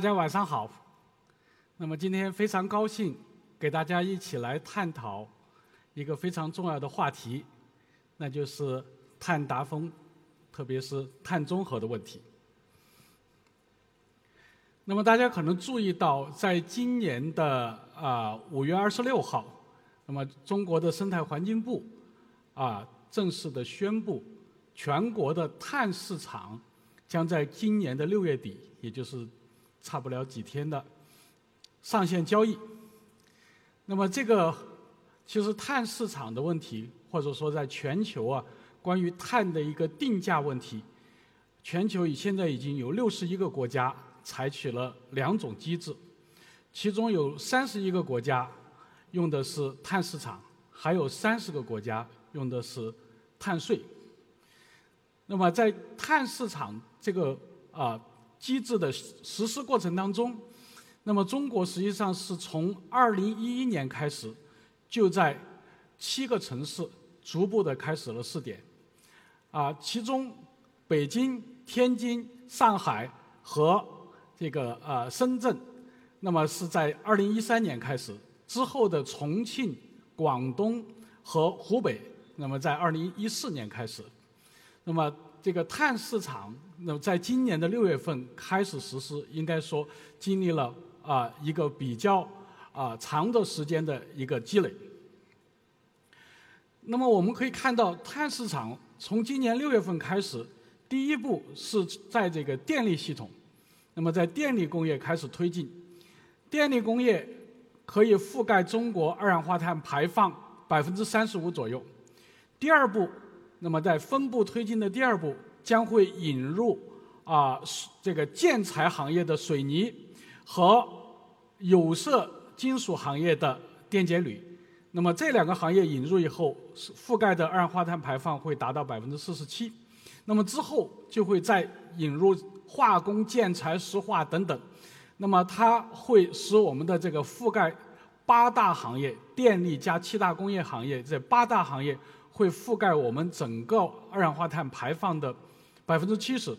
大家晚上好。那么今天非常高兴，给大家一起来探讨一个非常重要的话题，那就是碳达峰，特别是碳中和的问题。那么大家可能注意到，在今年的啊五月二十六号，那么中国的生态环境部啊正式的宣布，全国的碳市场将在今年的六月底，也就是差不了几天的上线交易。那么这个其实碳市场的问题，或者说在全球啊，关于碳的一个定价问题，全球已现在已经有六十一个国家采取了两种机制，其中有三十一个国家用的是碳市场，还有三十个国家用的是碳税。那么在碳市场这个啊。机制的实施过程当中，那么中国实际上是从二零一一年开始，就在七个城市逐步的开始了试点，啊，其中北京、天津、上海和这个呃深圳，那么是在二零一三年开始，之后的重庆、广东和湖北，那么在二零一四年开始，那么。这个碳市场，那么在今年的六月份开始实施，应该说经历了啊一个比较啊长的时间的一个积累。那么我们可以看到，碳市场从今年六月份开始，第一步是在这个电力系统，那么在电力工业开始推进，电力工业可以覆盖中国二氧化碳排放百分之三十五左右。第二步。那么在分步推进的第二步，将会引入啊这个建材行业的水泥和有色金属行业的电解铝。那么这两个行业引入以后，覆盖的二氧化碳排放会达到百分之四十七。那么之后就会再引入化工、建材、石化等等。那么它会使我们的这个覆盖八大行业，电力加七大工业行业这八大行业。会覆盖我们整个二氧化碳排放的百分之七十，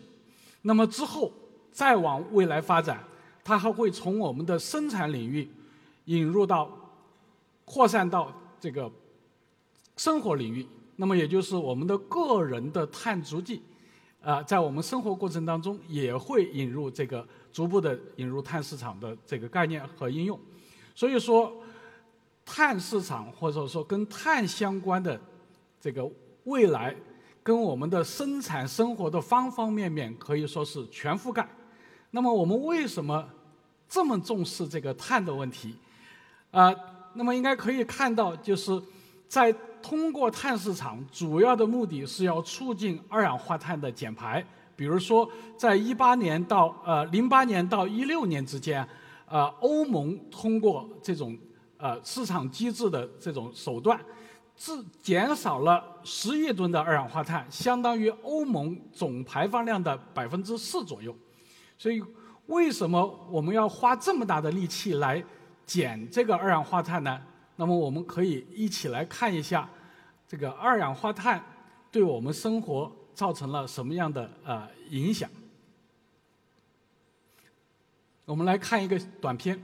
那么之后再往未来发展，它还会从我们的生产领域引入到扩散到这个生活领域，那么也就是我们的个人的碳足迹啊，在我们生活过程当中也会引入这个逐步的引入碳市场的这个概念和应用，所以说碳市场或者说跟碳相关的。这个未来跟我们的生产生活的方方面面可以说是全覆盖。那么我们为什么这么重视这个碳的问题？啊，那么应该可以看到，就是在通过碳市场，主要的目的是要促进二氧化碳的减排。比如说，在一八年到呃零八年到一六年之间，呃，欧盟通过这种呃市场机制的这种手段。是减少了十亿吨的二氧化碳，相当于欧盟总排放量的百分之四左右。所以，为什么我们要花这么大的力气来减这个二氧化碳呢？那么，我们可以一起来看一下，这个二氧化碳对我们生活造成了什么样的呃影响。我们来看一个短片。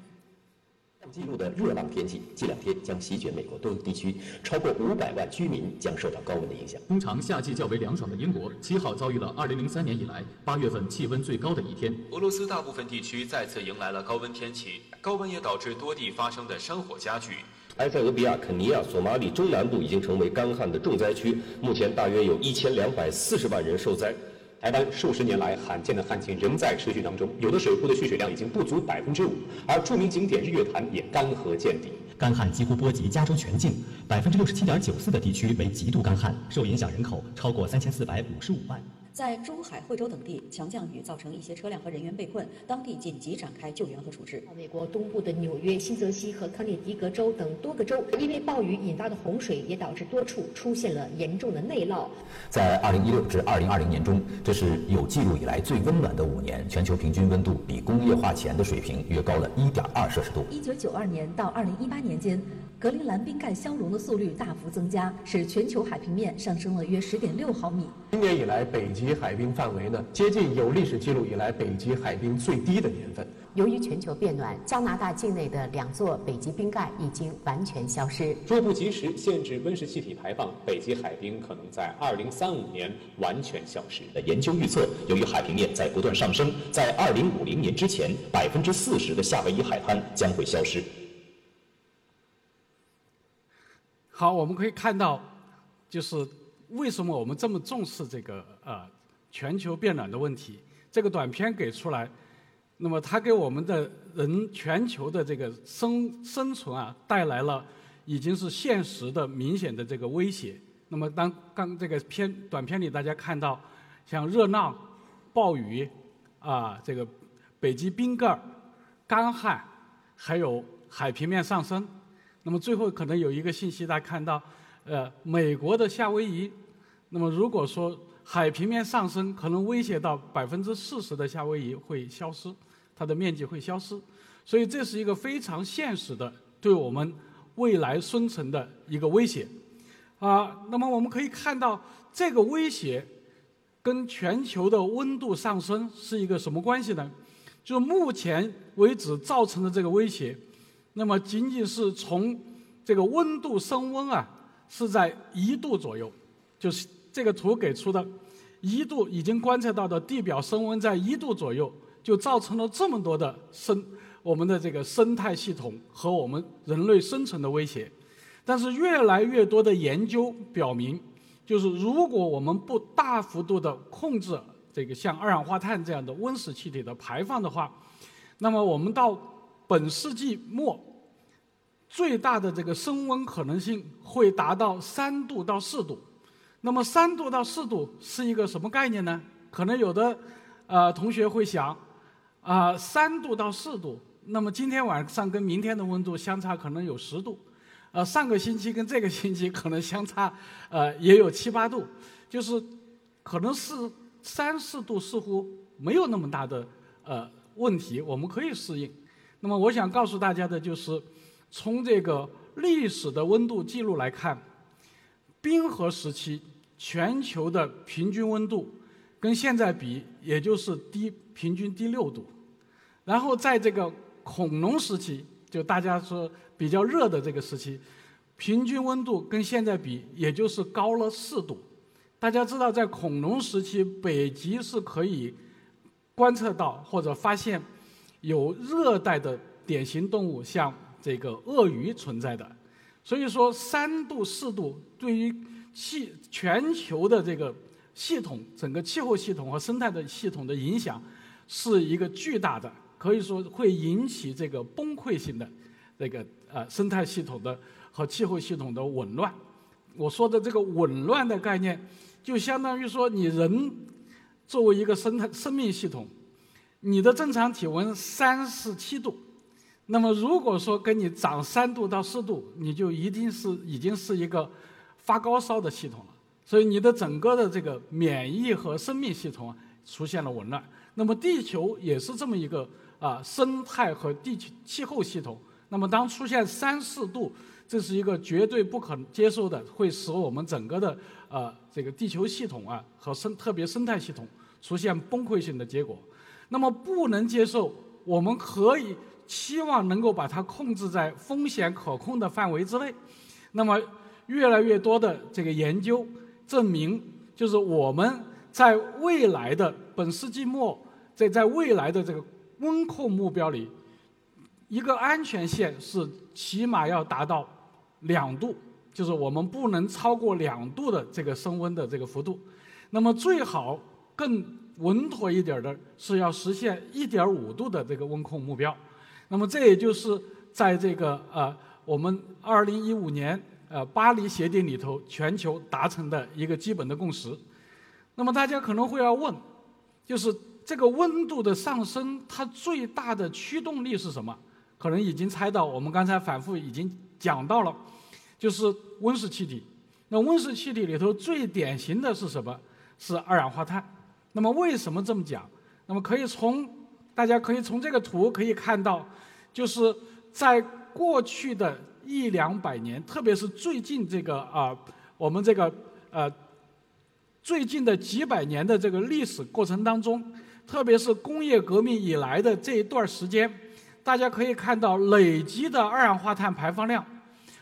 记录的热浪天气，近两天将席卷美国多个地区，超过五百万居民将受到高温的影响。通常夏季较为凉爽的英国，七号遭遇了二零零三年以来八月份气温最高的一天。俄罗斯大部分地区再次迎来了高温天气，高温也导致多地发生的山火加剧。埃塞俄比亚、肯尼亚、索马里中南部已经成为干旱的重灾区，目前大约有一千两百四十万人受灾。台湾数十年来罕见的旱情仍在持续当中，有的水库的蓄水量已经不足百分之五，而著名景点日月潭也干涸见底。干旱几乎波及加州全境，百分之六十七点九四的地区为极度干旱，受影响人口超过三千四百五十五万。在珠海、惠州等地，强降雨造成一些车辆和人员被困，当地紧急展开救援和处置。美国东部的纽约、新泽西和康涅狄格州等多个州，因为暴雨引发的洪水，也导致多处出现了严重的内涝。在二零一六至二零二零年中，这是有记录以来最温暖的五年，全球平均温度比工业化前的水平约高了一点二摄氏度。一九九二年到二零一八年间。格陵兰冰盖消融的速率大幅增加，使全球海平面上升了约十点六毫米。今年以来，北极海冰范围呢接近有历史记录以来北极海冰最低的年份。由于全球变暖，加拿大境内的两座北极冰盖已经完全消失。若不及时限制温室气体排放，北极海冰可能在二零三五年完全消失。研究预测，由于海平面在不断上升，在二零五零年之前，百分之四十的夏威夷海滩将会消失。好，我们可以看到，就是为什么我们这么重视这个呃全球变暖的问题。这个短片给出来，那么它给我们的人全球的这个生生存啊带来了已经是现实的明显的这个威胁。那么当刚这个片短片里大家看到，像热浪、暴雨啊，这个北极冰盖、干旱，还有海平面上升。那么最后可能有一个信息，大家看到，呃，美国的夏威夷，那么如果说海平面上升，可能威胁到百分之四十的夏威夷会消失，它的面积会消失，所以这是一个非常现实的对我们未来生存的一个威胁，啊，那么我们可以看到这个威胁跟全球的温度上升是一个什么关系呢？就目前为止造成的这个威胁。那么仅仅是从这个温度升温啊，是在一度左右，就是这个图给出的，一度已经观测到的地表升温在一度左右，就造成了这么多的生我们的这个生态系统和我们人类生存的威胁。但是越来越多的研究表明，就是如果我们不大幅度的控制这个像二氧化碳这样的温室气体的排放的话，那么我们到本世纪末。最大的这个升温可能性会达到三度到四度，那么三度到四度是一个什么概念呢？可能有的呃同学会想，啊三度到四度，那么今天晚上跟明天的温度相差可能有十度，呃上个星期跟这个星期可能相差呃也有七八度，就是可能是三四度似乎没有那么大的呃问题，我们可以适应。那么我想告诉大家的就是。从这个历史的温度记录来看，冰河时期全球的平均温度跟现在比，也就是低平均低六度。然后在这个恐龙时期，就大家说比较热的这个时期，平均温度跟现在比，也就是高了四度。大家知道，在恐龙时期，北极是可以观测到或者发现有热带的典型动物，像。这个鳄鱼存在的，所以说三度四度对于气全球的这个系统、整个气候系统和生态的系统的影响是一个巨大的，可以说会引起这个崩溃性的这个呃生态系统的和气候系统的紊乱。我说的这个紊乱的概念，就相当于说你人作为一个生态生命系统，你的正常体温三十七度。那么，如果说跟你涨三度到四度，你就一定是已经是一个发高烧的系统了。所以，你的整个的这个免疫和生命系统啊出现了紊乱。那么，地球也是这么一个啊生态和地球气候系统。那么，当出现三四度，这是一个绝对不可接受的，会使我们整个的呃这个地球系统啊和生特别生态系统出现崩溃性的结果。那么，不能接受，我们可以。期望能够把它控制在风险可控的范围之内。那么，越来越多的这个研究证明，就是我们在未来的本世纪末，在在未来的这个温控目标里，一个安全线是起码要达到两度，就是我们不能超过两度的这个升温的这个幅度。那么，最好更稳妥一点的是要实现一点五度的这个温控目标。那么这也就是在这个呃我们二零一五年呃巴黎协定里头全球达成的一个基本的共识。那么大家可能会要问，就是这个温度的上升，它最大的驱动力是什么？可能已经猜到，我们刚才反复已经讲到了，就是温室气体。那温室气体里头最典型的是什么？是二氧化碳。那么为什么这么讲？那么可以从大家可以从这个图可以看到。就是在过去的一两百年，特别是最近这个啊，我们这个呃最近的几百年的这个历史过程当中，特别是工业革命以来的这一段时间，大家可以看到累积的二氧化碳排放量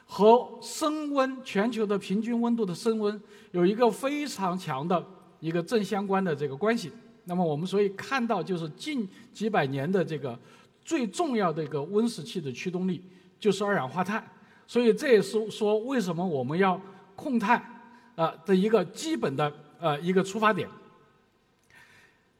和升温全球的平均温度的升温有一个非常强的一个正相关的这个关系。那么我们所以看到就是近几百年的这个最重要的一个温室气的驱动力就是二氧化碳。所以这也是说为什么我们要控碳啊的一个基本的呃一个出发点。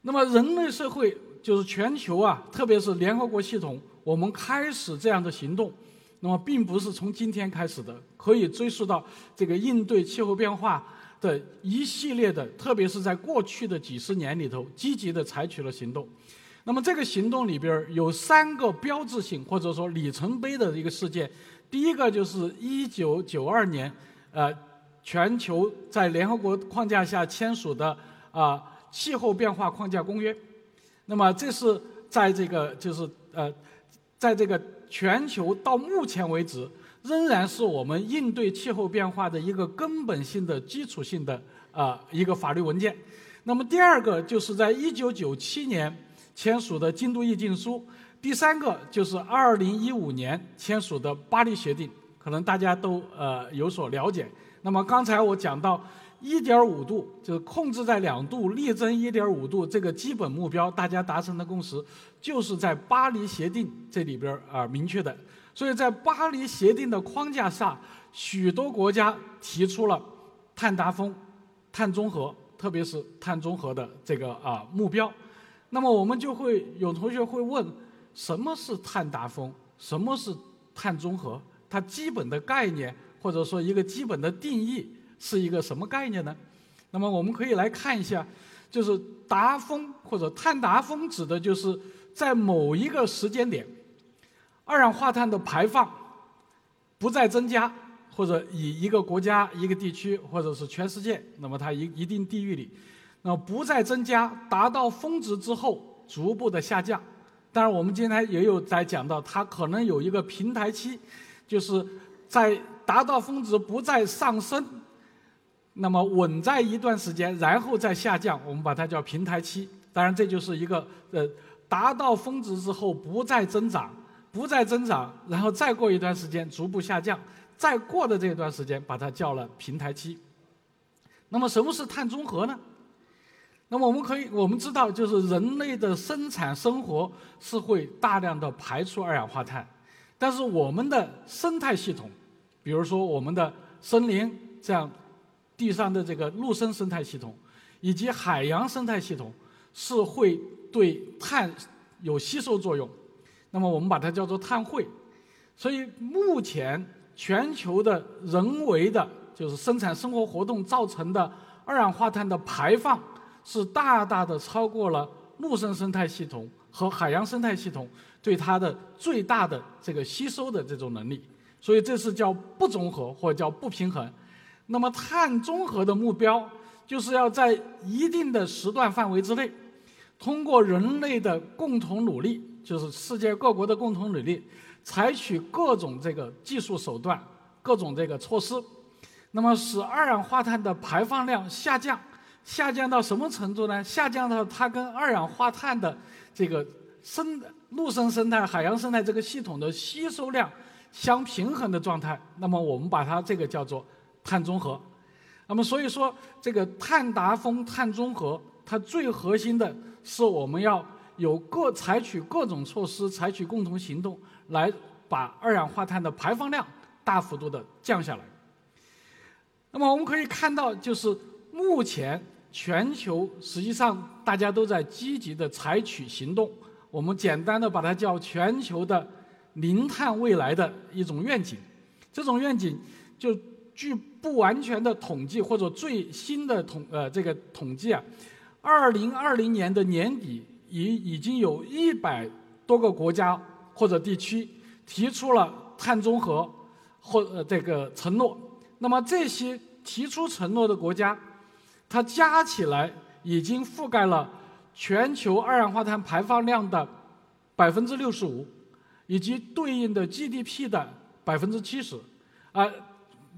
那么人类社会就是全球啊，特别是联合国系统，我们开始这样的行动，那么并不是从今天开始的，可以追溯到这个应对气候变化的一系列的，特别是在过去的几十年里头，积极的采取了行动。那么这个行动里边有三个标志性或者说里程碑的一个事件。第一个就是一九九二年，呃，全球在联合国框架下签署的啊气候变化框架公约。那么这是在这个就是呃，在这个全球到目前为止，仍然是我们应对气候变化的一个根本性的基础性的啊一个法律文件。那么第二个就是在一九九七年签署的京都议定书。第三个就是二零一五年签署的巴黎协定，可能大家都呃有所了解。那么刚才我讲到一点五度，就是控制在两度，力争一点五度这个基本目标，大家达成的共识，就是在巴黎协定这里边儿啊明确的。所以在巴黎协定的框架下，许多国家提出了碳达峰、碳中和，特别是碳中和的这个啊目标。那么我们就会有同学会问。什么是碳达峰？什么是碳中和？它基本的概念或者说一个基本的定义是一个什么概念呢？那么我们可以来看一下，就是达峰或者碳达峰指的就是在某一个时间点，二氧化碳的排放不再增加，或者以一个国家、一个地区或者是全世界，那么它一一定地域里，那么不再增加，达到峰值之后逐步的下降。当然，我们今天也有在讲到，它可能有一个平台期，就是在达到峰值不再上升，那么稳在一段时间，然后再下降，我们把它叫平台期。当然，这就是一个呃，达到峰值之后不再增长，不再增长，然后再过一段时间逐步下降，再过的这一段时间把它叫了平台期。那么，什么是碳中和呢？那么我们可以，我们知道，就是人类的生产生活是会大量的排出二氧化碳，但是我们的生态系统，比如说我们的森林这样地上的这个陆生生态系统，以及海洋生态系统，是会对碳有吸收作用。那么我们把它叫做碳汇。所以目前全球的人为的，就是生产生活活动造成的二氧化碳的排放。是大大的超过了陆生生态系统和海洋生态系统对它的最大的这个吸收的这种能力，所以这是叫不综合或者叫不平衡。那么碳综合的目标就是要在一定的时段范围之内，通过人类的共同努力，就是世界各国的共同努力，采取各种这个技术手段、各种这个措施，那么使二氧化碳的排放量下降。下降到什么程度呢？下降到它跟二氧化碳的这个生陆生生态、海洋生态这个系统的吸收量相平衡的状态。那么我们把它这个叫做碳中和。那么所以说，这个碳达峰、碳中和，它最核心的是我们要有各采取各种措施，采取共同行动，来把二氧化碳的排放量大幅度的降下来。那么我们可以看到，就是目前。全球实际上大家都在积极的采取行动，我们简单的把它叫全球的零碳未来的一种愿景。这种愿景就据不完全的统计或者最新的统呃这个统计啊，二零二零年的年底已已经有一百多个国家或者地区提出了碳中和或呃这个承诺。那么这些提出承诺的国家。它加起来已经覆盖了全球二氧化碳排放量的百分之六十五，以及对应的 GDP 的百分之七十。啊，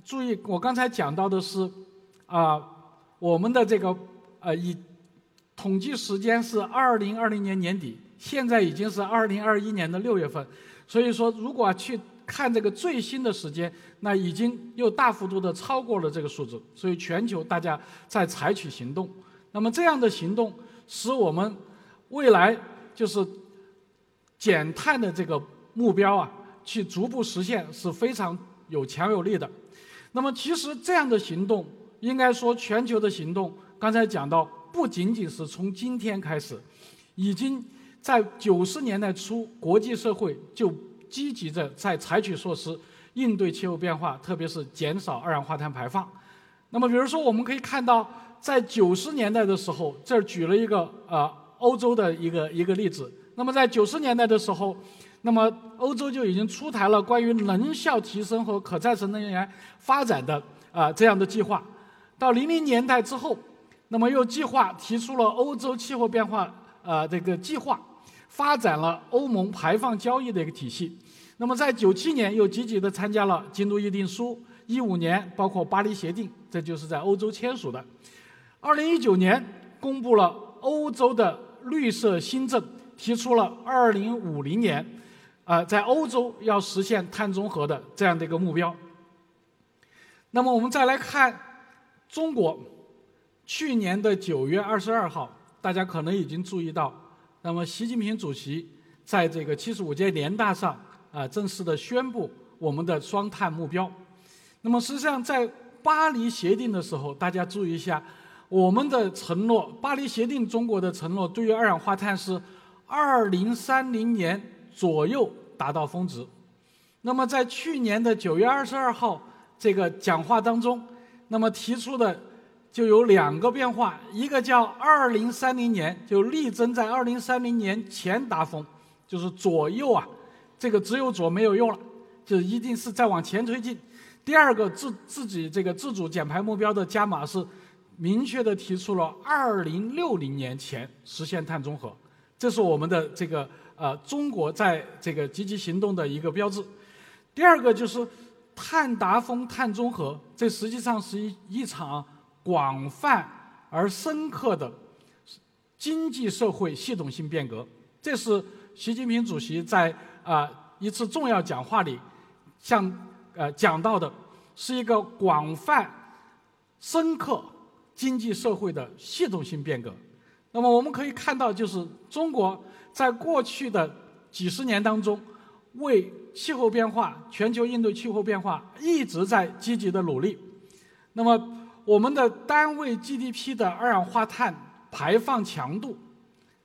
注意，我刚才讲到的是啊，我们的这个呃以统计时间是二零二零年年底，现在已经是二零二一年的六月份，所以说如果去看这个最新的时间，那已经又大幅度的超过了这个数字，所以全球大家在采取行动。那么这样的行动使我们未来就是减碳的这个目标啊，去逐步实现是非常有强有力的。那么其实这样的行动，应该说全球的行动，刚才讲到，不仅仅是从今天开始，已经在九十年代初，国际社会就积极的在采取措施应对气候变化，特别是减少二氧化碳排放。那么比如说，我们可以看到，在九十年代的时候，这儿举了一个呃欧洲的一个一个例子。那么在九十年代的时候，那么欧洲就已经出台了关于能效提升和可再生能源发展的啊这样的计划。到零零年代之后，那么又计划提出了欧洲气候变化呃这个计划，发展了欧盟排放交易的一个体系。那么在九七年又积极的参加了京都议定书。一五年包括巴黎协定，这就是在欧洲签署的。二零一九年公布了欧洲的绿色新政，提出了二零五零年，啊，在欧洲要实现碳中和的这样的一个目标。那么我们再来看中国，去年的九月二十二号，大家可能已经注意到，那么习近平主席在这个七十五届联大上啊，正式的宣布我们的双碳目标。那么实际上，在巴黎协定的时候，大家注意一下，我们的承诺，巴黎协定中国的承诺，对于二氧化碳是二零三零年左右达到峰值。那么在去年的九月二十二号这个讲话当中，那么提出的就有两个变化，一个叫二零三零年就力争在二零三零年前达峰，就是左右啊，这个只有左没有右了，就一定是再往前推进。第二个自自己这个自主减排目标的加码是明确的提出了二零六零年前实现碳中和，这是我们的这个呃中国在这个积极行动的一个标志。第二个就是碳达峰、碳中和，这实际上是一一场广泛而深刻的经济社会系统性变革。这是习近平主席在啊一次重要讲话里向。呃，讲到的是一个广泛、深刻经济社会的系统性变革。那么我们可以看到，就是中国在过去的几十年当中，为气候变化、全球应对气候变化一直在积极的努力。那么我们的单位 GDP 的二氧化碳排放强度，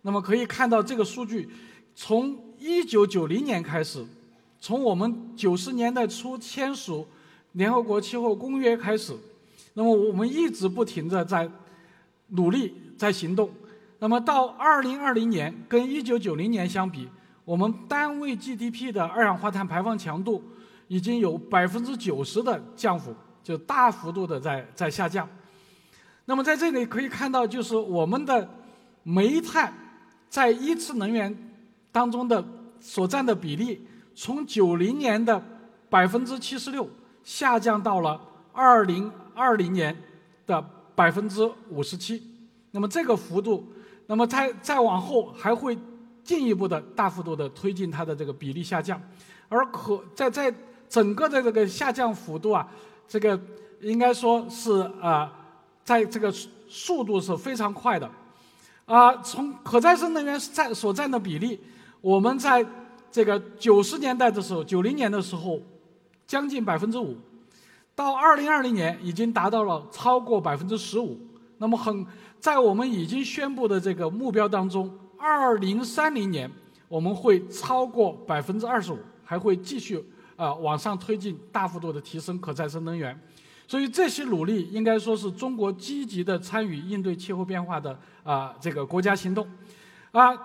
那么可以看到这个数据，从一九九零年开始。从我们九十年代初签署联合国气候公约开始，那么我们一直不停的在努力在行动。那么到二零二零年跟一九九零年相比，我们单位 GDP 的二氧化碳排放强度已经有百分之九十的降幅，就大幅度的在在下降。那么在这里可以看到，就是我们的煤炭在一次能源当中的所占的比例。从九零年的百分之七十六下降到了二零二零年的百分之五十七，那么这个幅度，那么再再往后还会进一步的大幅度的推进它的这个比例下降，而可在在整个的这个下降幅度啊，这个应该说是啊，在这个速度是非常快的，啊，从可再生能源占所占的比例，我们在。这个九十年代的时候，九零年的时候，将近百分之五，到二零二零年已经达到了超过百分之十五。那么很在我们已经宣布的这个目标当中，二零三零年我们会超过百分之二十五，还会继续啊往上推进，大幅度的提升可再生能源。所以这些努力应该说是中国积极的参与应对气候变化的啊这个国家行动，啊。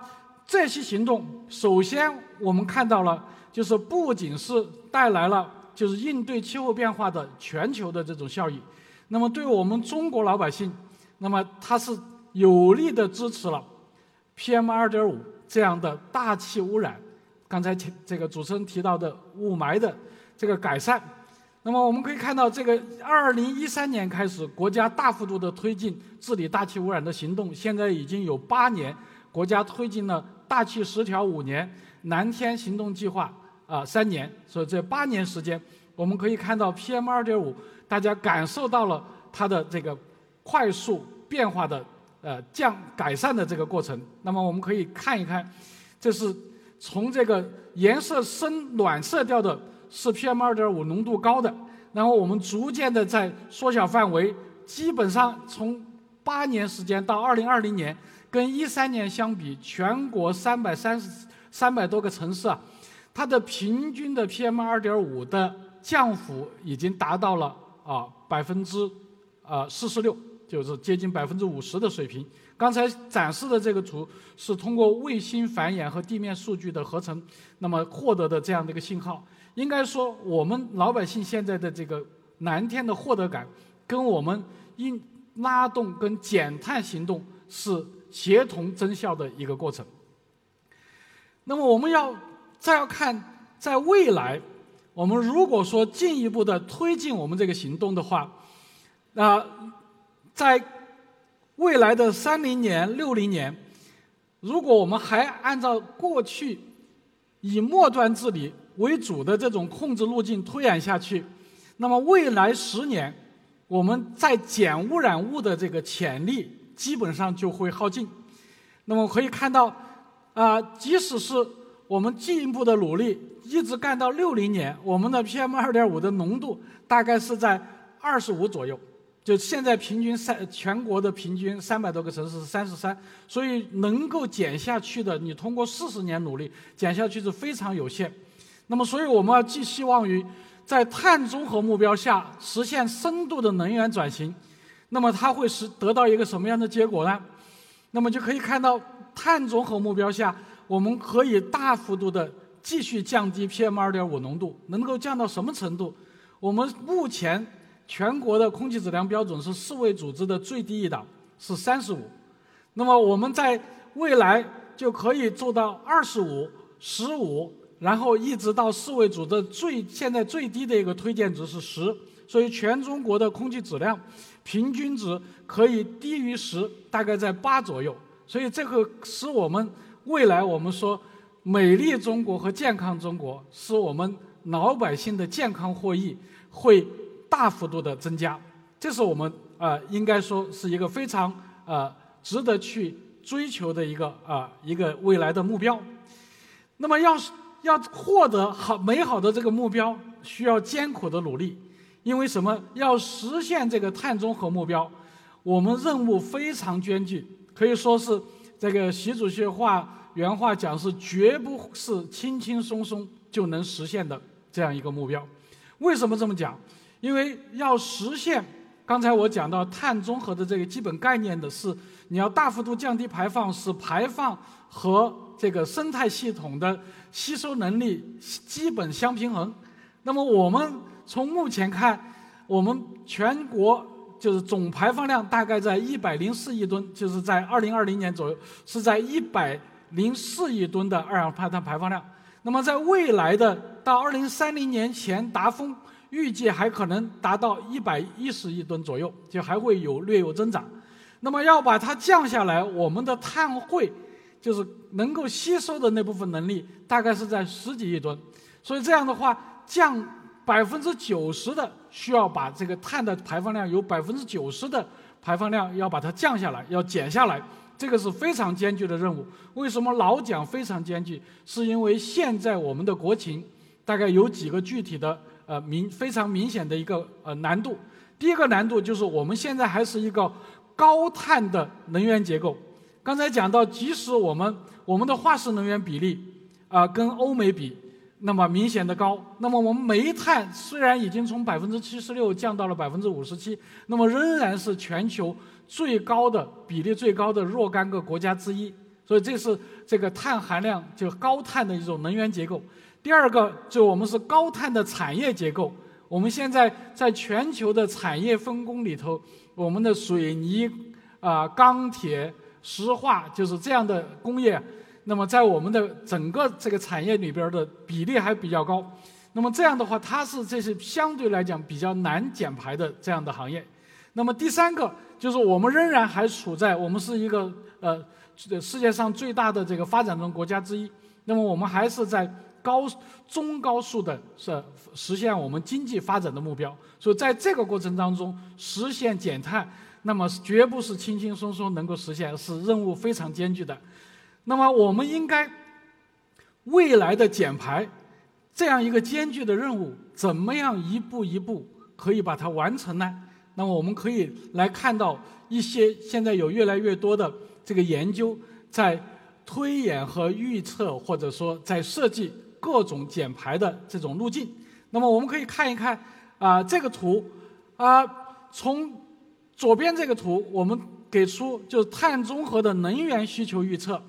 这些行动，首先我们看到了，就是不仅是带来了就是应对气候变化的全球的这种效益，那么对我们中国老百姓，那么它是有力的支持了 PM 二点五这样的大气污染，刚才这个主持人提到的雾霾的这个改善，那么我们可以看到，这个二零一三年开始，国家大幅度的推进治理大气污染的行动，现在已经有八年，国家推进了大气十条五年，蓝天行动计划啊三年，所以这八年时间，我们可以看到 PM 二点五，大家感受到了它的这个快速变化的呃降改善的这个过程。那么我们可以看一看，这是从这个颜色深暖色调的。是 PM 二点五浓度高的，然后我们逐渐的在缩小范围，基本上从八年时间到二零二零年，跟一三年相比，全国三百三十三百多个城市啊，它的平均的 PM 二点五的降幅已经达到了啊百分之啊四十六，就是接近百分之五十的水平。刚才展示的这个图是通过卫星繁衍和地面数据的合成，那么获得的这样的一个信号。应该说，我们老百姓现在的这个蓝天的获得感，跟我们应拉动跟减碳行动是协同增效的一个过程。那么，我们要再要看，在未来，我们如果说进一步的推进我们这个行动的话，那在未来的三零年、六零年，如果我们还按照过去以末端治理，为主的这种控制路径推演下去，那么未来十年，我们在减污染物的这个潜力基本上就会耗尽。那么可以看到，啊，即使是我们进一步的努力，一直干到六零年，我们的 PM 二点五的浓度大概是在二十五左右。就现在平均三全国的平均三百多个城市是三十三，所以能够减下去的，你通过四十年努力减下去是非常有限。那么，所以我们要寄希望于在碳中和目标下实现深度的能源转型。那么，它会是得到一个什么样的结果呢？那么就可以看到，碳中和目标下，我们可以大幅度的继续降低 PM 二点五浓度，能够降到什么程度？我们目前全国的空气质量标准是世卫组织的最低一档，是三十五。那么我们在未来就可以做到二十五、十五。然后一直到世卫组织最现在最低的一个推荐值是十，所以全中国的空气质量平均值可以低于十，大概在八左右。所以这个使我们未来我们说美丽中国和健康中国，使我们老百姓的健康获益会大幅度的增加。这是我们啊应该说是一个非常啊值得去追求的一个啊一个未来的目标。那么要是。要获得好美好的这个目标，需要艰苦的努力。因为什么？要实现这个碳中和目标，我们任务非常艰巨，可以说是这个习主席话原话讲是绝不是轻轻松松就能实现的这样一个目标。为什么这么讲？因为要实现刚才我讲到碳中和的这个基本概念的是，你要大幅度降低排放，使排放和这个生态系统的。吸收能力基本相平衡。那么我们从目前看，我们全国就是总排放量大概在一百零四亿吨，就是在二零二零年左右是在一百零四亿吨的二氧化碳排放量。那么在未来的到二零三零年前达峰，预计还可能达到一百一十亿吨左右，就还会有略有增长。那么要把它降下来，我们的碳汇。就是能够吸收的那部分能力，大概是在十几亿吨，所以这样的话，降百分之九十的需要把这个碳的排放量有百分之九十的排放量要把它降下来，要减下来，这个是非常艰巨的任务。为什么老讲非常艰巨？是因为现在我们的国情大概有几个具体的呃明非常明显的一个呃难度。第一个难度就是我们现在还是一个高碳的能源结构。刚才讲到，即使我们我们的化石能源比例啊跟欧美比，那么明显的高，那么我们煤炭虽然已经从百分之七十六降到了百分之五十七，那么仍然是全球最高的比例最高的若干个国家之一。所以这是这个碳含量就高碳的一种能源结构。第二个就我们是高碳的产业结构。我们现在在全球的产业分工里头，我们的水泥啊钢铁。石化就是这样的工业，那么在我们的整个这个产业里边的比例还比较高。那么这样的话，它是这是相对来讲比较难减排的这样的行业。那么第三个就是我们仍然还处在我们是一个呃世界上最大的这个发展中国家之一。那么我们还是在高中高速的是实现我们经济发展的目标。所以在这个过程当中，实现减碳，那么绝不是轻轻松松能够实现，是任务非常艰巨的。那么我们应该未来的减排这样一个艰巨的任务，怎么样一步一步可以把它完成呢？那么我们可以来看到一些现在有越来越多的这个研究在推演和预测，或者说在设计各种减排的这种路径。那么我们可以看一看啊这个图啊，从左边这个图我们给出就是碳中和的能源需求预测。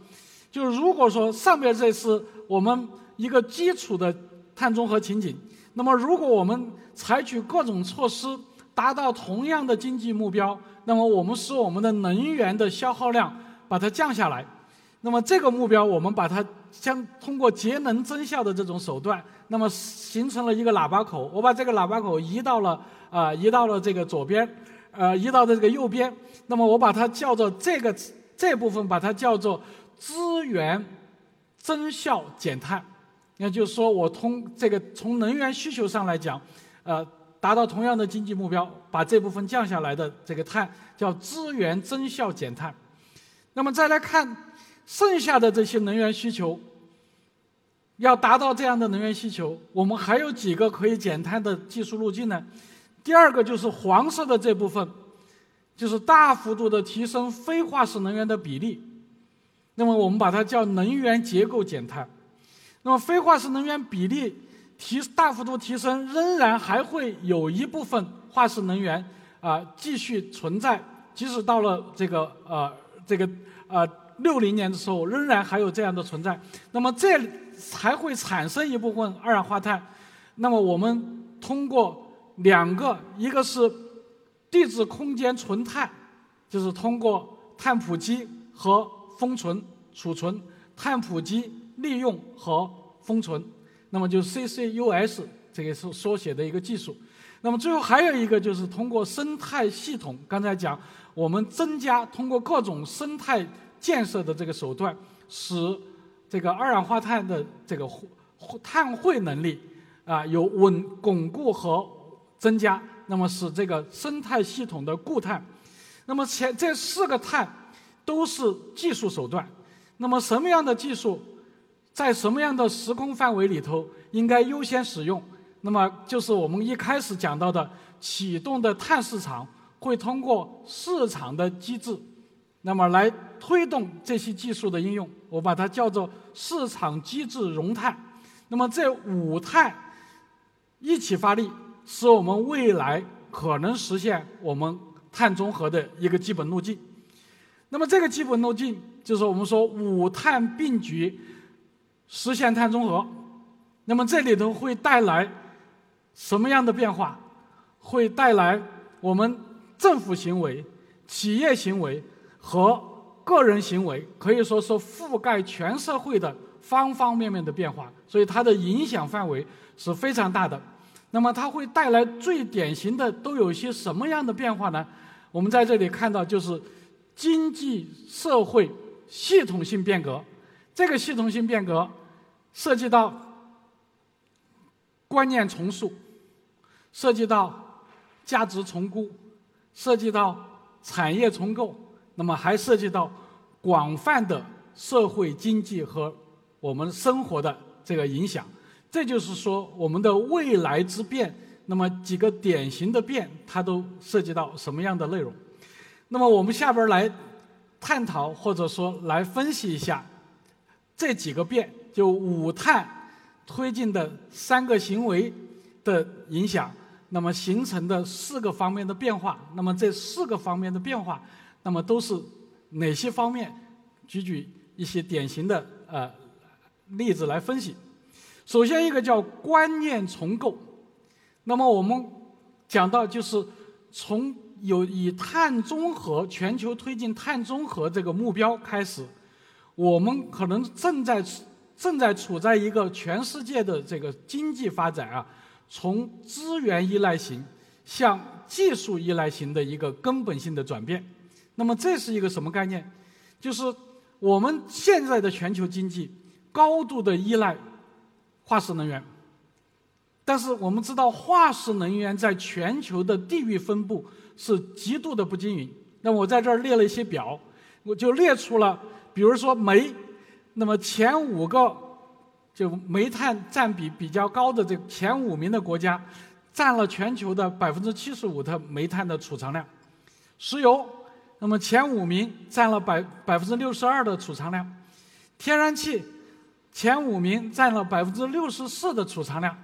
就是如果说上边这是我们一个基础的碳中和情景，那么如果我们采取各种措施达到同样的经济目标，那么我们使我们的能源的消耗量把它降下来，那么这个目标我们把它将通过节能增效的这种手段，那么形成了一个喇叭口，我把这个喇叭口移到了啊移到了这个左边，呃移到这个右边，那么我把它叫做这个这部分把它叫做。资源增效减碳，也就是说，我通这个从能源需求上来讲，呃，达到同样的经济目标，把这部分降下来的这个碳叫资源增效减碳。那么再来看剩下的这些能源需求，要达到这样的能源需求，我们还有几个可以减碳的技术路径呢？第二个就是黄色的这部分，就是大幅度的提升非化石能源的比例。那么我们把它叫能源结构减碳。那么非化石能源比例提大幅度提升，仍然还会有一部分化石能源啊继续存在，即使到了这个呃这个呃六零年的时候，仍然还有这样的存在。那么这还会产生一部分二氧化碳。那么我们通过两个，一个是地质空间存碳，就是通过碳捕集和封存、储存、碳捕集、利用和封存，那么就 CCUS 这个是缩写的一个技术。那么最后还有一个就是通过生态系统，刚才讲我们增加通过各种生态建设的这个手段，使这个二氧化碳的这个碳汇能力啊有稳巩固和增加，那么使这个生态系统的固碳。那么前这四个碳。都是技术手段，那么什么样的技术，在什么样的时空范围里头应该优先使用？那么就是我们一开始讲到的启动的碳市场，会通过市场的机制，那么来推动这些技术的应用。我把它叫做市场机制融碳。那么这五碳一起发力，是我们未来可能实现我们碳中和的一个基本路径。那么这个基本路径就是我们说五碳并举实现碳中和。那么这里头会带来什么样的变化？会带来我们政府行为、企业行为和个人行为，可以说是覆盖全社会的方方面面的变化。所以它的影响范围是非常大的。那么它会带来最典型的都有些什么样的变化呢？我们在这里看到就是。经济社会系统性变革，这个系统性变革涉及到观念重塑，涉及到价值重估，涉及到产业重构，那么还涉及到广泛的社会经济和我们生活的这个影响。这就是说，我们的未来之变，那么几个典型的变，它都涉及到什么样的内容？那么我们下边来探讨，或者说来分析一下这几个变，就五碳推进的三个行为的影响，那么形成的四个方面的变化。那么这四个方面的变化，那么都是哪些方面？举举一些典型的呃例子来分析。首先一个叫观念重构。那么我们讲到就是从。有以碳中和全球推进碳中和这个目标开始，我们可能正在正在处在一个全世界的这个经济发展啊，从资源依赖型向技术依赖型的一个根本性的转变。那么这是一个什么概念？就是我们现在的全球经济高度的依赖化石能源，但是我们知道化石能源在全球的地域分布是极度的不均匀。那我在这儿列了一些表，我就列出了，比如说煤。那么前五个就煤炭占比比较高的这前五名的国家，占了全球的百分之七十五的煤炭的储藏量。石油，那么前五名占了百百分之六十二的储藏量。天然气，前五名占了百分之六十四的储藏量。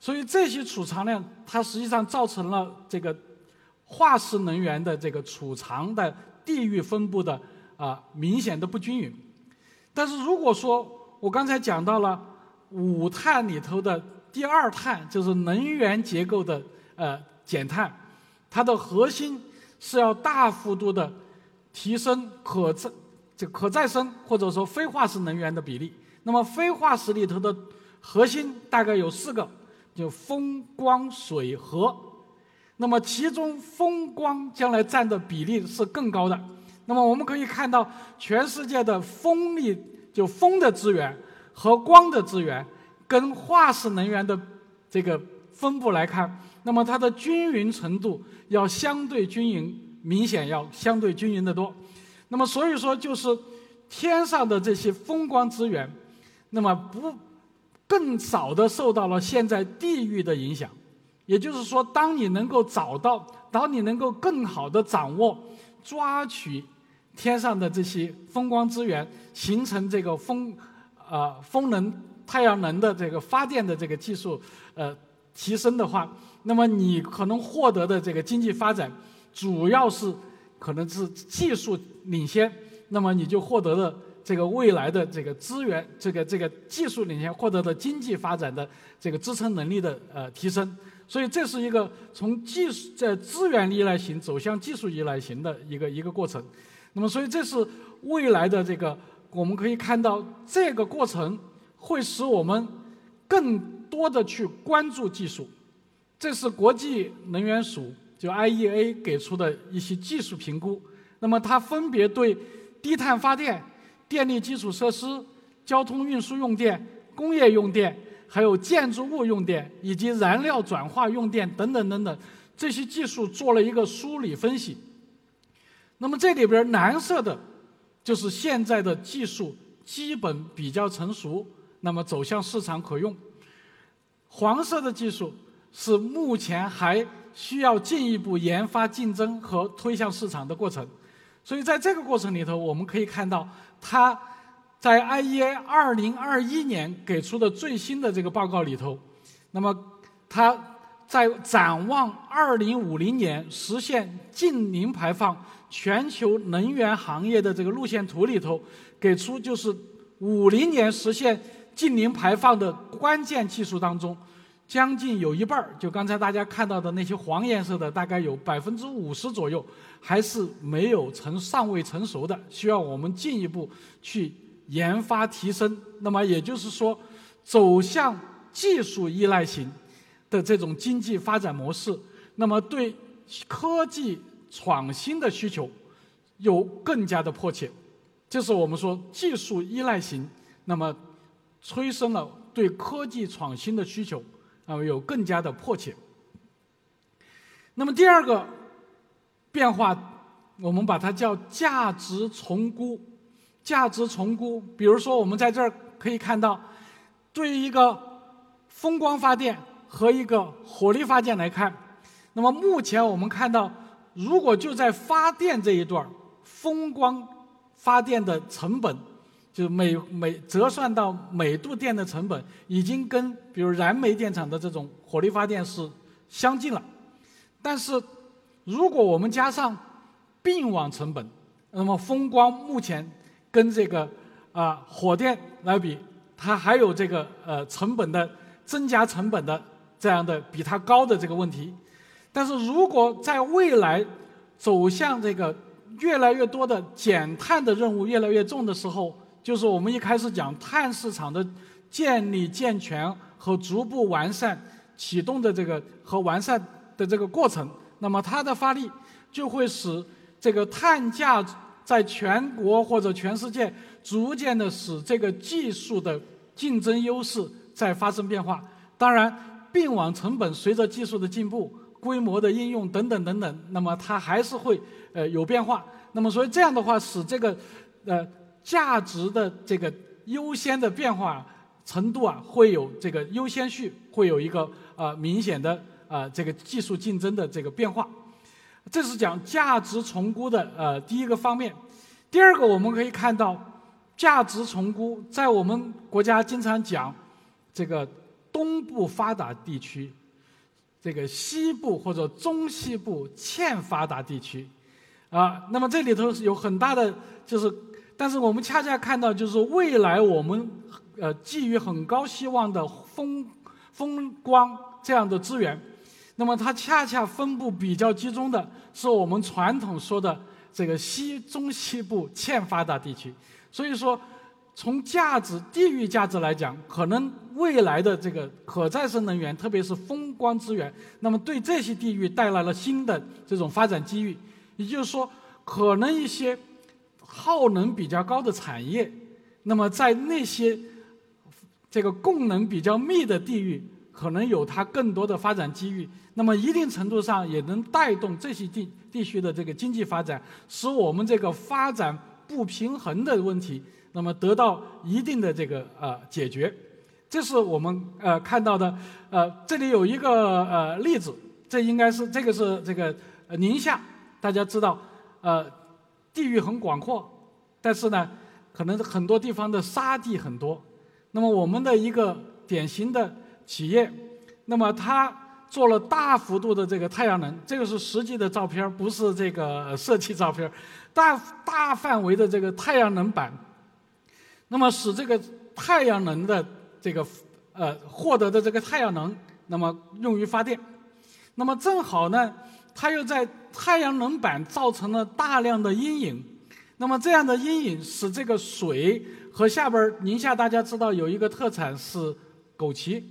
所以这些储藏量，它实际上造成了这个化石能源的这个储藏的地域分布的啊明显的不均匀。但是如果说我刚才讲到了五碳里头的第二碳，就是能源结构的呃减碳，它的核心是要大幅度的提升可再就可再生或者说非化石能源的比例。那么非化石里头的核心大概有四个，就风光水核。那么其中风光将来占的比例是更高的。那么我们可以看到，全世界的风力就风的资源和光的资源，跟化石能源的这个分布来看，那么它的均匀程度要相对均匀，明显要相对均匀的多。那么所以说，就是天上的这些风光资源，那么不更早的受到了现在地域的影响。也就是说，当你能够找到，当你能够更好的掌握、抓取。天上的这些风光资源形成这个风，呃，风能、太阳能的这个发电的这个技术，呃，提升的话，那么你可能获得的这个经济发展，主要是可能是技术领先，那么你就获得了这个未来的这个资源，这个这个技术领先获得的经济发展的这个支撑能力的呃提升，所以这是一个从技术在资源依赖型走向技术依赖型的一个一个过程。那么，所以这是未来的这个，我们可以看到这个过程会使我们更多的去关注技术。这是国际能源署就 IEA 给出的一些技术评估。那么，它分别对低碳发电、电力基础设施、交通运输用电、工业用电、还有建筑物用电以及燃料转化用电等等等等这些技术做了一个梳理分析。那么这里边蓝色的，就是现在的技术基本比较成熟，那么走向市场可用。黄色的技术是目前还需要进一步研发、竞争和推向市场的过程。所以在这个过程里头，我们可以看到，它在 IEA 二零二一年给出的最新的这个报告里头，那么它在展望二零五零年实现净零排放。全球能源行业的这个路线图里头，给出就是五零年实现净零排放的关键技术当中，将近有一半儿，就刚才大家看到的那些黄颜色的，大概有百分之五十左右，还是没有成尚未成熟的，需要我们进一步去研发提升。那么也就是说，走向技术依赖型的这种经济发展模式，那么对科技。创新的需求有更加的迫切，这是我们说技术依赖型，那么催生了对科技创新的需求，啊有更加的迫切。那么第二个变化，我们把它叫价值重估。价值重估，比如说我们在这儿可以看到，对于一个风光发电和一个火力发电来看，那么目前我们看到。如果就在发电这一段风光发电的成本，就每每折算到每度电的成本，已经跟比如燃煤电厂的这种火力发电是相近了。但是，如果我们加上并网成本，那么风光目前跟这个啊火电来比，它还有这个呃成本的增加成本的这样的比它高的这个问题。但是如果在未来走向这个越来越多的减碳的任务越来越重的时候，就是我们一开始讲碳市场的建立、健全和逐步完善启动的这个和完善的这个过程，那么它的发力就会使这个碳价在全国或者全世界逐渐的使这个技术的竞争优势在发生变化。当然，并网成本随着技术的进步、规模的应用等等等等，那么它还是会呃有变化。那么所以这样的话，使这个呃价值的这个优先的变化程度啊，会有这个优先序会有一个呃明显的呃这个技术竞争的这个变化。这是讲价值重估的呃第一个方面。第二个，我们可以看到，价值重估在我们国家经常讲这个东部发达地区，这个西部或者中西部欠发达地区。啊，那么这里头是有很大的，就是，但是我们恰恰看到，就是未来我们呃寄予很高希望的风风光这样的资源，那么它恰恰分布比较集中的是我们传统说的这个西中西部欠发达地区，所以说从价值地域价值来讲，可能未来的这个可再生能源，特别是风光资源，那么对这些地域带来了新的这种发展机遇。也就是说，可能一些耗能比较高的产业，那么在那些这个供能比较密的地域，可能有它更多的发展机遇。那么一定程度上也能带动这些地地区的这个经济发展，使我们这个发展不平衡的问题，那么得到一定的这个呃解决。这是我们呃看到的。呃，这里有一个呃例子，这应该是这个是这个宁夏。大家知道，呃，地域很广阔，但是呢，可能很多地方的沙地很多。那么我们的一个典型的企业，那么它做了大幅度的这个太阳能，这个是实际的照片，不是这个设计照片。大大范围的这个太阳能板，那么使这个太阳能的这个呃获得的这个太阳能，那么用于发电。那么正好呢。它又在太阳能板造成了大量的阴影，那么这样的阴影使这个水和下边宁夏大家知道有一个特产是枸杞，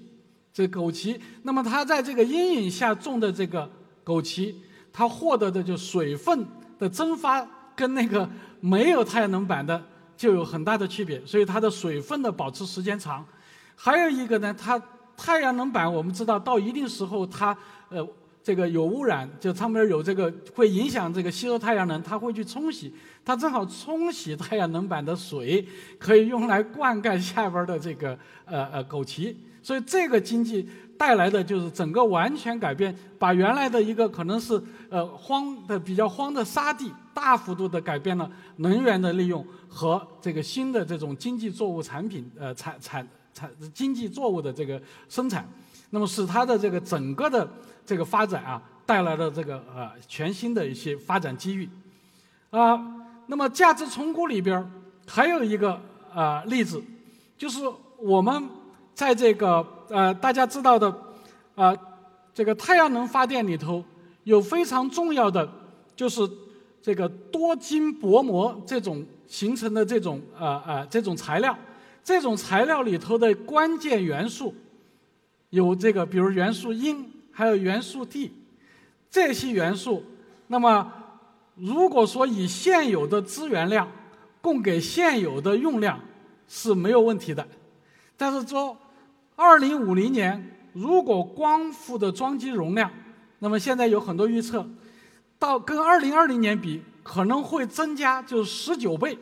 这枸杞，那么它在这个阴影下种的这个枸杞，它获得的就水分的蒸发跟那个没有太阳能板的就有很大的区别，所以它的水分的保持时间长。还有一个呢，它太阳能板我们知道到一定时候它呃。这个有污染，就上面有这个会影响这个吸收太阳能，它会去冲洗，它正好冲洗太阳能板的水，可以用来灌溉下边的这个呃呃枸杞，所以这个经济带来的就是整个完全改变，把原来的一个可能是呃荒的比较荒的沙地，大幅度的改变了能源的利用和这个新的这种经济作物产品呃产产产经济作物的这个生产，那么使它的这个整个的。这个发展啊，带来了这个呃全新的一些发展机遇，啊，那么价值重估里边还有一个呃例子，就是我们在这个呃大家知道的啊这个太阳能发电里头有非常重要的就是这个多晶薄膜这种形成的这种呃呃这种材料，这种材料里头的关键元素有这个比如元素铟。还有元素地这些元素，那么如果说以现有的资源量供给现有的用量是没有问题的，但是说二零五零年如果光伏的装机容量，那么现在有很多预测，到跟二零二零年比可能会增加就十九倍，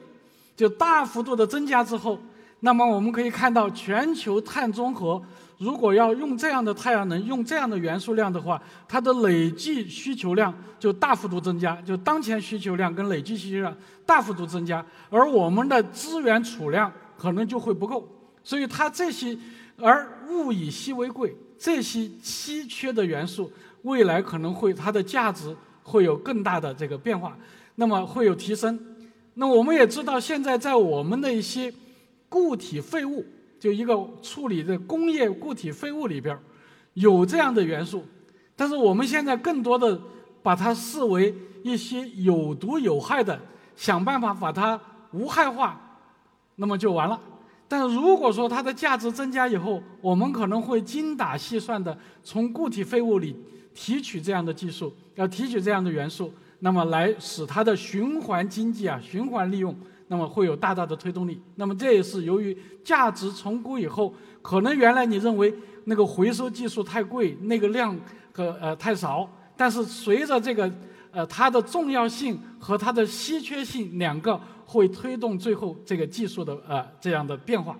就大幅度的增加之后，那么我们可以看到全球碳中和。如果要用这样的太阳能，用这样的元素量的话，它的累计需求量就大幅度增加，就当前需求量跟累计需求量大幅度增加，而我们的资源储量可能就会不够。所以它这些，而物以稀为贵，这些稀缺的元素，未来可能会它的价值会有更大的这个变化，那么会有提升。那我们也知道，现在在我们的一些固体废物。就一个处理的工业固体废物里边有这样的元素，但是我们现在更多的把它视为一些有毒有害的，想办法把它无害化，那么就完了。但如果说它的价值增加以后，我们可能会精打细算的从固体废物里提取这样的技术，要提取这样的元素，那么来使它的循环经济啊，循环利用，那么会有大大的推动力。那么这也是由于价值重估以后，可能原来你认为那个回收技术太贵，那个量和呃太少，但是随着这个呃它的重要性和它的稀缺性两个。会推动最后这个技术的呃这样的变化。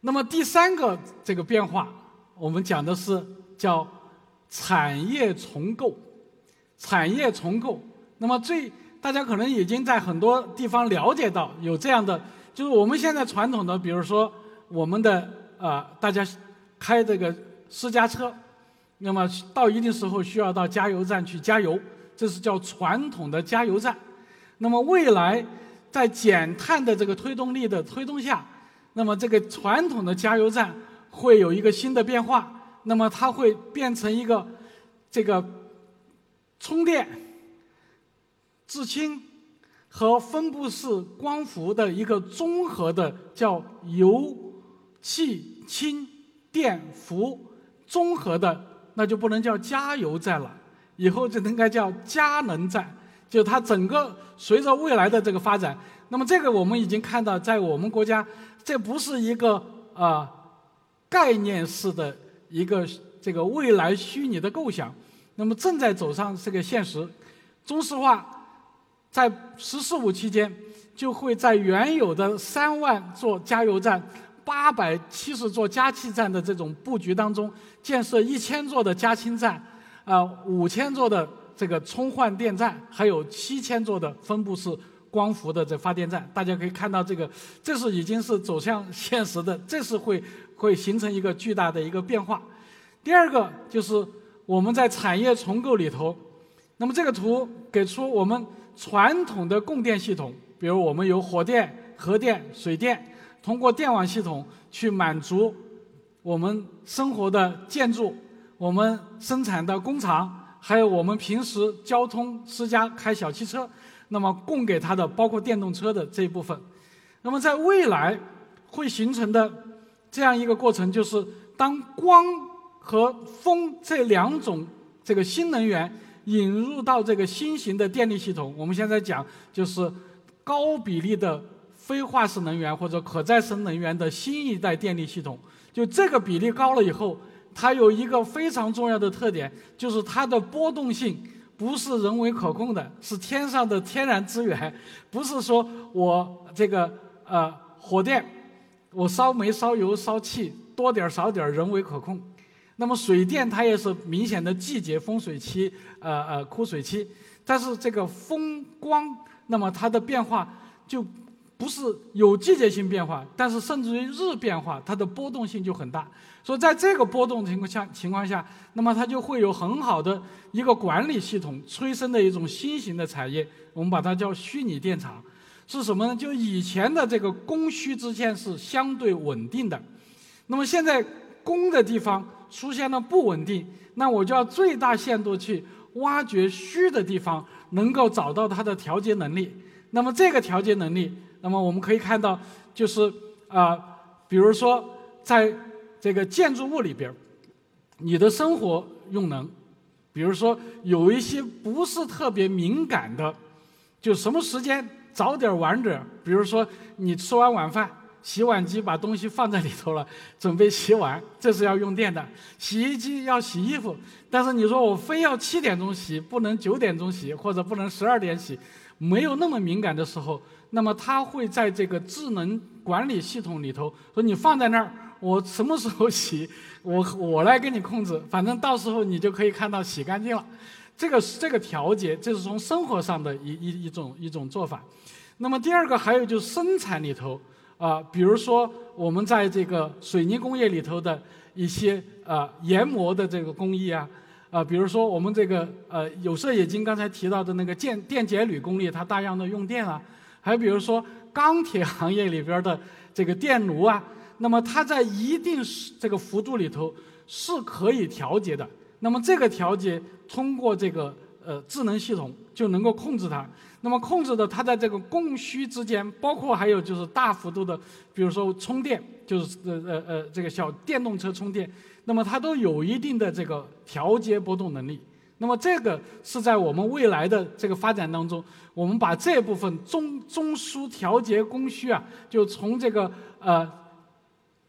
那么第三个这个变化，我们讲的是叫产业重构。产业重构，那么最大家可能已经在很多地方了解到有这样的，就是我们现在传统的，比如说我们的呃大家开这个私家车，那么到一定时候需要到加油站去加油，这是叫传统的加油站。那么未来，在减碳的这个推动力的推动下，那么这个传统的加油站会有一个新的变化。那么它会变成一个这个充电、制氢和分布式光伏的一个综合的叫油气氢电伏综合的，那就不能叫加油站了，以后就应该叫佳能站。就它整个随着未来的这个发展，那么这个我们已经看到，在我们国家，这不是一个啊概念式的一个这个未来虚拟的构想，那么正在走上这个现实。中石化在“十四五”期间，就会在原有的三万座加油站、八百七十座加气站的这种布局当中，建设一千座的加氢站，啊，五千座的。这个充换电站还有七千座的分布式光伏的这发电站，大家可以看到，这个这是已经是走向现实的，这是会会形成一个巨大的一个变化。第二个就是我们在产业重构里头，那么这个图给出我们传统的供电系统，比如我们有火电、核电、水电，通过电网系统去满足我们生活的建筑，我们生产的工厂。还有我们平时交通私家开小汽车，那么供给它的包括电动车的这一部分，那么在未来会形成的这样一个过程，就是当光和风这两种这个新能源引入到这个新型的电力系统，我们现在讲就是高比例的非化石能源或者可再生能源的新一代电力系统，就这个比例高了以后。它有一个非常重要的特点，就是它的波动性不是人为可控的，是天上的天然资源，不是说我这个呃火电，我烧煤烧油烧气多点少点人为可控。那么水电它也是明显的季节丰水期，呃呃枯水期，但是这个风光，那么它的变化就。不是有季节性变化，但是甚至于日变化，它的波动性就很大。所以在这个波动情况下情况下，那么它就会有很好的一个管理系统催生的一种新型的产业，我们把它叫虚拟电厂。是什么呢？就以前的这个供需之间是相对稳定的，那么现在供的地方出现了不稳定，那我就要最大限度去挖掘虚的地方，能够找到它的调节能力。那么这个调节能力。那么我们可以看到，就是啊，比如说在这个建筑物里边，你的生活用能，比如说有一些不是特别敏感的，就什么时间早点晚点，比如说你吃完晚饭，洗碗机把东西放在里头了，准备洗碗，这是要用电的；洗衣机要洗衣服，但是你说我非要七点钟洗，不能九点钟洗，或者不能十二点洗，没有那么敏感的时候。那么它会在这个智能管理系统里头说：“你放在那儿，我什么时候洗，我我来给你控制，反正到时候你就可以看到洗干净了。”这个这个调节，这是从生活上的一一一种一种做法。那么第二个还有就是生产里头啊，比如说我们在这个水泥工业里头的一些啊研磨的这个工艺啊啊，比如说我们这个呃有色冶金刚才提到的那个电电解铝工艺，它大量的用电啊。还比如说钢铁行业里边的这个电炉啊，那么它在一定这个幅度里头是可以调节的。那么这个调节通过这个呃智能系统就能够控制它。那么控制的它在这个供需之间，包括还有就是大幅度的，比如说充电，就是呃呃呃这个小电动车充电，那么它都有一定的这个调节波动能力。那么这个是在我们未来的这个发展当中，我们把这部分中中枢调节供需啊，就从这个呃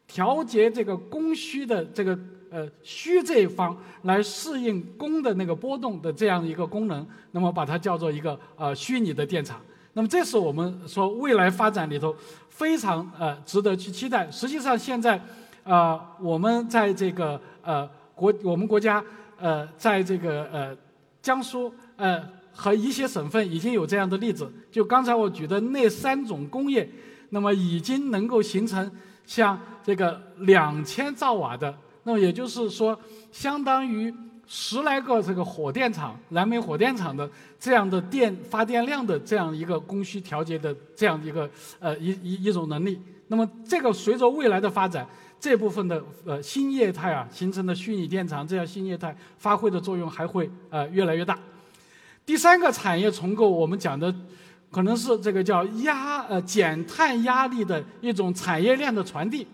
调节这个供需的这个呃虚这一方来适应功的那个波动的这样一个功能，那么把它叫做一个呃虚拟的电厂。那么这是我们说未来发展里头非常呃值得去期待。实际上现在啊我们在这个呃国我们国家。呃，在这个呃江苏呃和一些省份已经有这样的例子，就刚才我举的那三种工业，那么已经能够形成像这个两千兆瓦的，那么也就是说，相当于十来个这个火电厂、燃煤火电厂的这样的电发电量的这样一个供需调节的这样一个呃一一一种能力。那么这个随着未来的发展。这部分的呃新业态啊形成的虚拟电厂，这样新业态发挥的作用还会呃越来越大。第三个产业重构，我们讲的可能是这个叫压呃减碳压力的一种产业链的传递。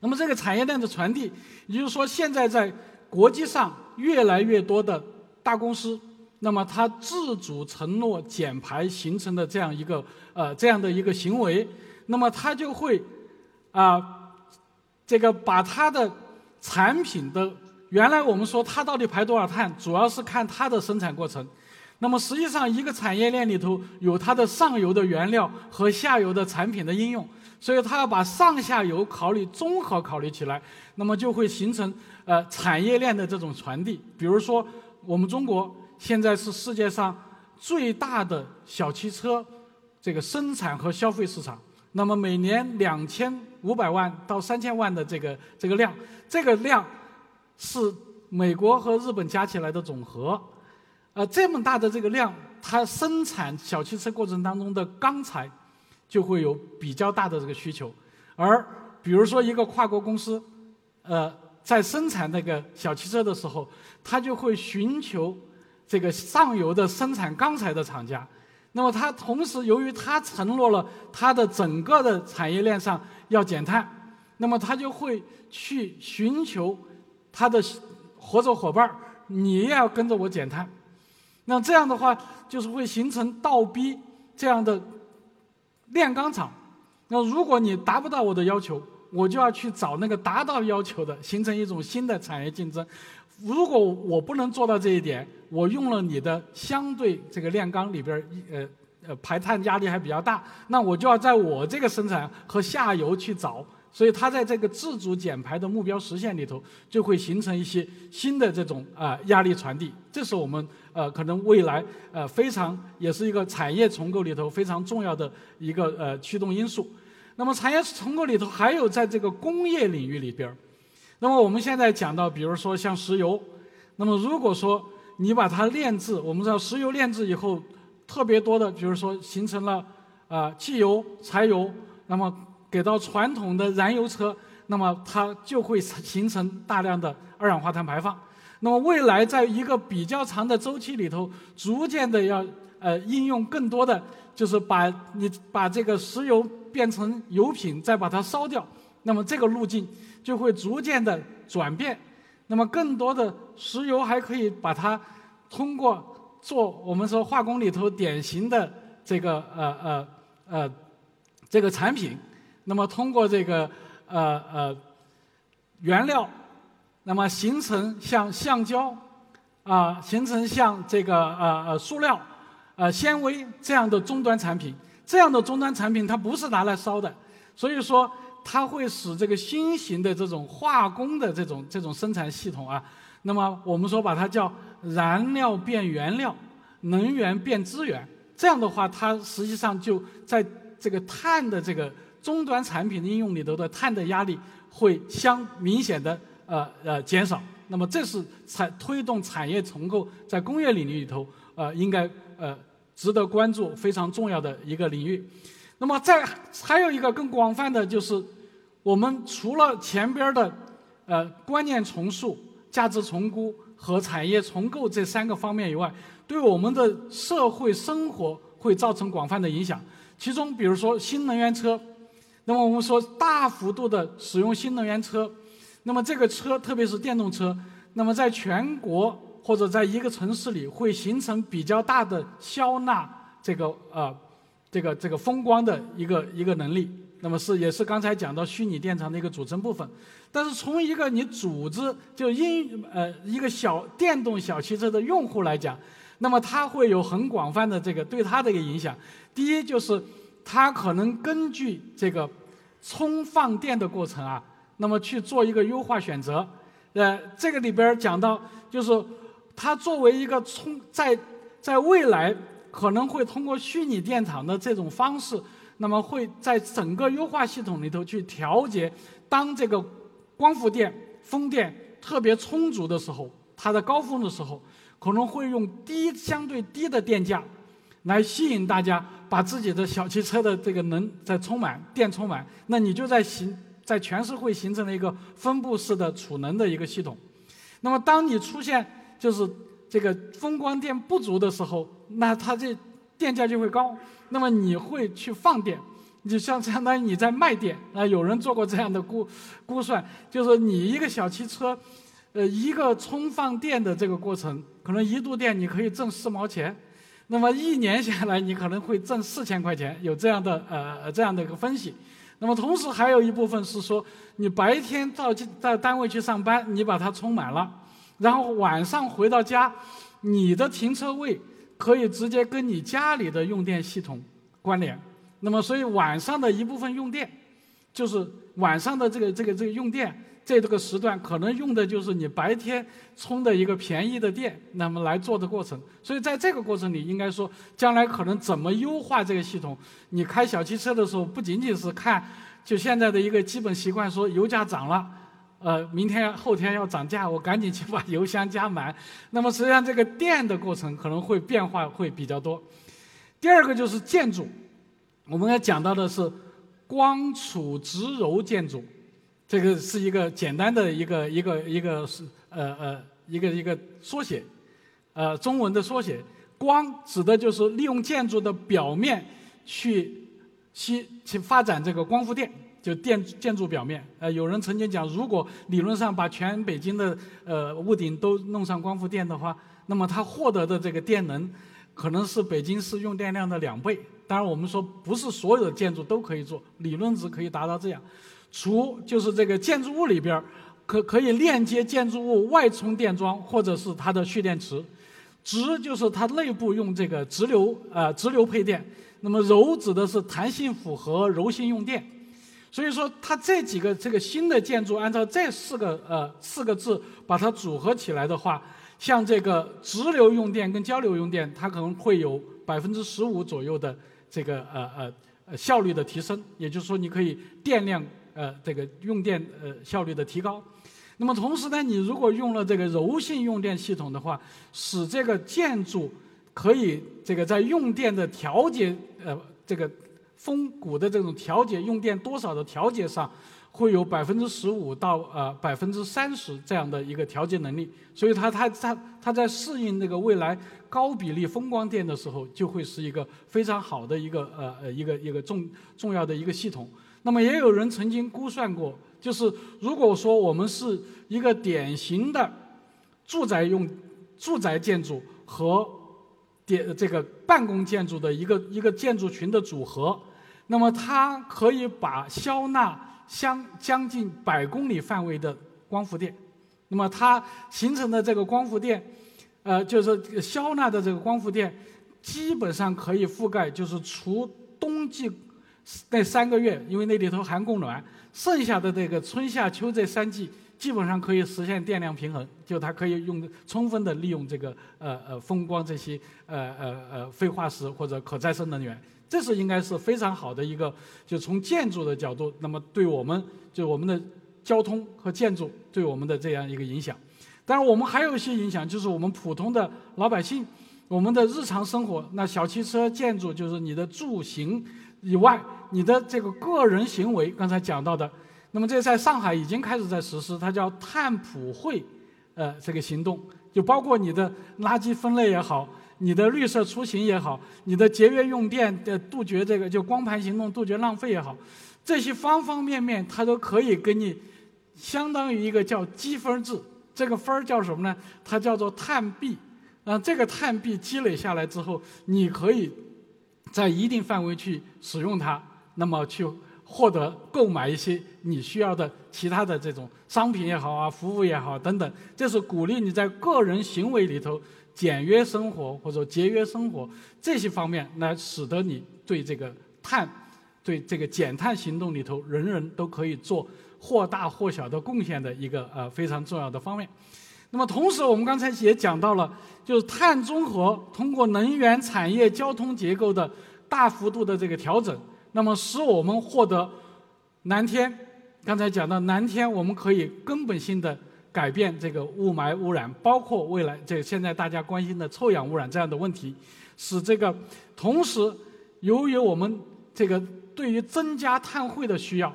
那么这个产业链的传递，也就是说现在在国际上越来越多的大公司，那么它自主承诺减排形成的这样一个呃这样的一个行为，那么它就会啊。这个把它的产品的原来我们说它到底排多少碳，主要是看它的生产过程。那么实际上一个产业链里头有它的上游的原料和下游的产品的应用，所以它要把上下游考虑综合考虑起来，那么就会形成呃产业链的这种传递。比如说我们中国现在是世界上最大的小汽车这个生产和消费市场。那么每年两千五百万到三千万的这个这个量，这个量是美国和日本加起来的总和。呃，这么大的这个量，它生产小汽车过程当中的钢材就会有比较大的这个需求。而比如说一个跨国公司，呃，在生产那个小汽车的时候，它就会寻求这个上游的生产钢材的厂家。那么它同时，由于它承诺了它的整个的产业链上要减碳，那么它就会去寻求它的合作伙伴儿，你也要跟着我减碳。那这样的话，就是会形成倒逼这样的炼钢厂。那如果你达不到我的要求，我就要去找那个达到要求的，形成一种新的产业竞争。如果我不能做到这一点，我用了你的相对这个炼钢里边呃呃排碳压力还比较大，那我就要在我这个生产和下游去找，所以它在这个自主减排的目标实现里头，就会形成一些新的这种啊压力传递。这是我们呃可能未来呃非常也是一个产业重构里头非常重要的一个呃驱动因素。那么产业重构里头还有在这个工业领域里边。那么我们现在讲到，比如说像石油，那么如果说你把它炼制，我们知道石油炼制以后，特别多的，比如说形成了啊汽油、柴油，那么给到传统的燃油车，那么它就会形成大量的二氧化碳排放。那么未来在一个比较长的周期里头，逐渐的要呃应用更多的，就是把你把这个石油变成油品，再把它烧掉，那么这个路径。就会逐渐的转变，那么更多的石油还可以把它通过做我们说化工里头典型的这个呃呃呃这个产品，那么通过这个呃呃原料，那么形成像橡胶啊，形成像这个呃呃塑料呃纤维这样的终端产品，这样的终端产品它不是拿来烧的，所以说。它会使这个新型的这种化工的这种这种生产系统啊，那么我们说把它叫燃料变原料，能源变资源，这样的话，它实际上就在这个碳的这个终端产品的应用里头的碳的压力会相明显的呃呃减少。那么这是产推动产业重构在工业领域里头呃应该呃值得关注非常重要的一个领域。那么，再还有一个更广泛的，就是我们除了前边的呃观念重塑、价值重估和产业重构这三个方面以外，对我们的社会生活会造成广泛的影响。其中，比如说新能源车，那么我们说大幅度的使用新能源车，那么这个车，特别是电动车，那么在全国或者在一个城市里会形成比较大的消纳这个呃这个这个风光的一个一个能力。那么是也是刚才讲到虚拟电厂的一个组成部分，但是从一个你组织就因呃一个小电动小汽车的用户来讲，那么它会有很广泛的这个对它的一个影响。第一就是它可能根据这个充放电的过程啊，那么去做一个优化选择。呃，这个里边讲到就是它作为一个充在在未来可能会通过虚拟电厂的这种方式。那么会在整个优化系统里头去调节，当这个光伏电、风电特别充足的时候，它的高峰的时候，可能会用低相对低的电价，来吸引大家把自己的小汽车的这个能再充满电充满，那你就在形在全社会形成了一个分布式的储能的一个系统。那么当你出现就是这个风光电不足的时候，那它这电价就会高。那么你会去放电，就像相当于你在卖电啊。有人做过这样的估估算，就是你一个小汽车，呃，一个充放电的这个过程，可能一度电你可以挣四毛钱，那么一年下来你可能会挣四千块钱，有这样的呃这样的一个分析。那么同时还有一部分是说，你白天到到单位去上班，你把它充满了，然后晚上回到家，你的停车位。可以直接跟你家里的用电系统关联，那么所以晚上的一部分用电，就是晚上的这个这个这个用电，在这个时段可能用的就是你白天充的一个便宜的电，那么来做的过程。所以在这个过程里，应该说将来可能怎么优化这个系统？你开小汽车的时候，不仅仅是看就现在的一个基本习惯，说油价涨了。呃，明天后天要涨价，我赶紧去把油箱加满。那么实际上这个电的过程可能会变化会比较多。第二个就是建筑，我们要讲到的是光储直柔建筑，这个是一个简单的一个一个一个是呃呃一个一个缩写，呃中文的缩写。光指的就是利用建筑的表面去吸去发展这个光伏电。就电建筑表面，呃，有人曾经讲，如果理论上把全北京的呃屋顶都弄上光伏电的话，那么它获得的这个电能，可能是北京市用电量的两倍。当然，我们说不是所有的建筑都可以做，理论值可以达到这样。除就是这个建筑物里边可可以链接建筑物外充电桩或者是它的蓄电池，直就是它内部用这个直流呃直流配电，那么柔指的是弹性符合柔性用电。所以说，它这几个这个新的建筑，按照这四个呃四个字把它组合起来的话，像这个直流用电跟交流用电，它可能会有百分之十五左右的这个呃呃呃效率的提升。也就是说，你可以电量呃这个用电呃效率的提高。那么同时呢，你如果用了这个柔性用电系统的话，使这个建筑可以这个在用电的调节呃这个。风谷的这种调节用电多少的调节上，会有百分之十五到呃百分之三十这样的一个调节能力，所以它它它它在适应那个未来高比例风光电的时候，就会是一个非常好的一个呃呃一个一个重重要的一个系统。那么也有人曾经估算过，就是如果说我们是一个典型的住宅用住宅建筑和电这个办公建筑的一个一个建筑群的组合。那么它可以把消纳相将近百公里范围的光伏电，那么它形成的这个光伏电，呃，就是消纳的这个光伏电，基本上可以覆盖，就是除冬季那三个月，因为那里头含供暖，剩下的这个春夏秋这三季，基本上可以实现电量平衡，就它可以用充分的利用这个呃呃风光这些呃呃呃废化石或者可再生能源。这是应该是非常好的一个，就从建筑的角度，那么对我们就我们的交通和建筑对我们的这样一个影响。当然，我们还有一些影响，就是我们普通的老百姓，我们的日常生活，那小汽车、建筑就是你的住行以外，你的这个个人行为，刚才讲到的，那么这在上海已经开始在实施，它叫碳普惠，呃，这个行动，就包括你的垃圾分类也好，你的绿色出行也好，你的节约用电的杜绝这个就光盘行动杜绝浪费也好，这些方方面面它都可以给你相当于一个叫积分制。这个分儿叫什么呢？它叫做碳币。啊，这个碳币积累下来之后，你可以在一定范围去使用它，那么去获得购买一些你需要的其他的这种商品也好啊，服务也好等等。这是鼓励你在个人行为里头简约生活或者节约生活这些方面，来使得你对这个碳、对这个减碳行动里头，人人都可以做或大或小的贡献的一个呃非常重要的方面。那么同时，我们刚才也讲到了，就是碳中和通过能源、产业、交通结构的大幅度的这个调整，那么使我们获得蓝天。刚才讲到蓝天，我们可以根本性的改变这个雾霾污染，包括未来这现在大家关心的臭氧污染这样的问题，使这个同时，由于我们这个对于增加碳汇的需要，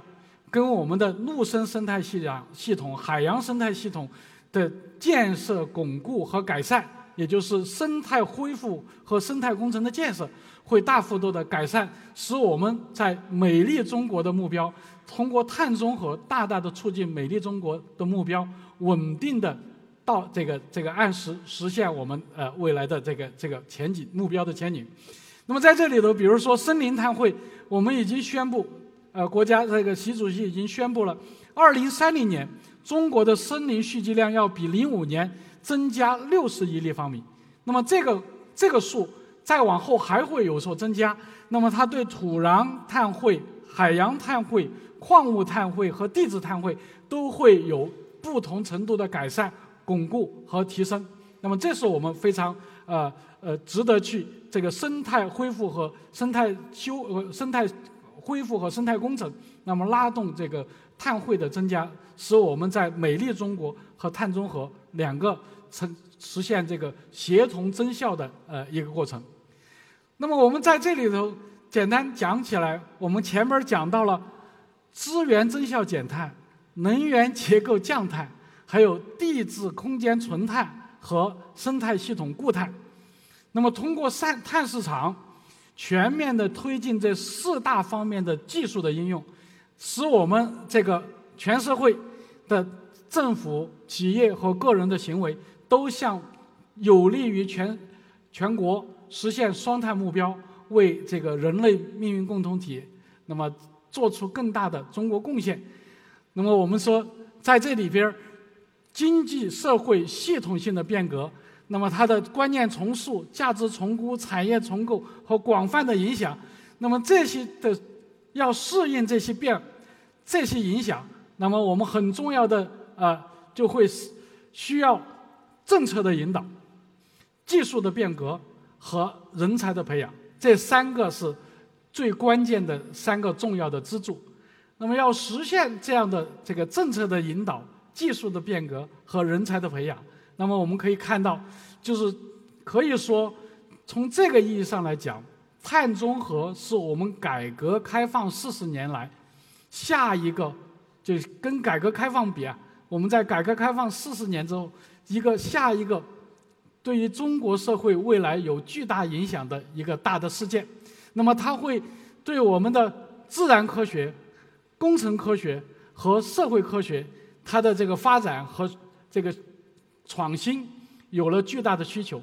跟我们的陆生生态系统、系统海洋生态系统。的建设、巩固和改善，也就是生态恢复和生态工程的建设，会大幅度的改善，使我们在美丽中国的目标，通过碳中和，大大的促进美丽中国的目标，稳定的到这个这个按时实现我们呃未来的这个这个前景目标的前景。那么在这里头，比如说森林碳汇，我们已经宣布，呃，国家这个习主席已经宣布了，二零三零年。中国的森林蓄积量要比零五年增加六十亿立方米，那么这个这个数再往后还会有所增加。那么它对土壤碳汇、海洋碳汇、矿物碳汇和地质碳汇都会有不同程度的改善、巩固和提升。那么这是我们非常呃呃值得去这个生态恢复和生态修呃生态恢复和生态工程，那么拉动这个。碳汇的增加，使我们在美丽中国和碳中和两个成实现这个协同增效的呃一个过程。那么我们在这里头简单讲起来，我们前面讲到了资源增效减碳、能源结构降碳，还有地质空间存碳和生态系统固碳。那么通过碳碳市场全面的推进这四大方面的技术的应用。使我们这个全社会的政府、企业和个人的行为都向有利于全全国实现双碳目标，为这个人类命运共同体那么做出更大的中国贡献。那么我们说，在这里边经济社会系统性的变革，那么它的观念重塑、价值重估、产业重构和广泛的影响，那么这些的。要适应这些变、这些影响，那么我们很重要的啊，就会需要政策的引导、技术的变革和人才的培养，这三个是最关键的三个重要的支柱。那么要实现这样的这个政策的引导、技术的变革和人才的培养，那么我们可以看到，就是可以说从这个意义上来讲。碳中和是我们改革开放四十年来下一个，就跟改革开放比啊，我们在改革开放四十年之后，一个下一个对于中国社会未来有巨大影响的一个大的事件。那么它会对我们的自然科学、工程科学和社会科学它的这个发展和这个创新有了巨大的需求，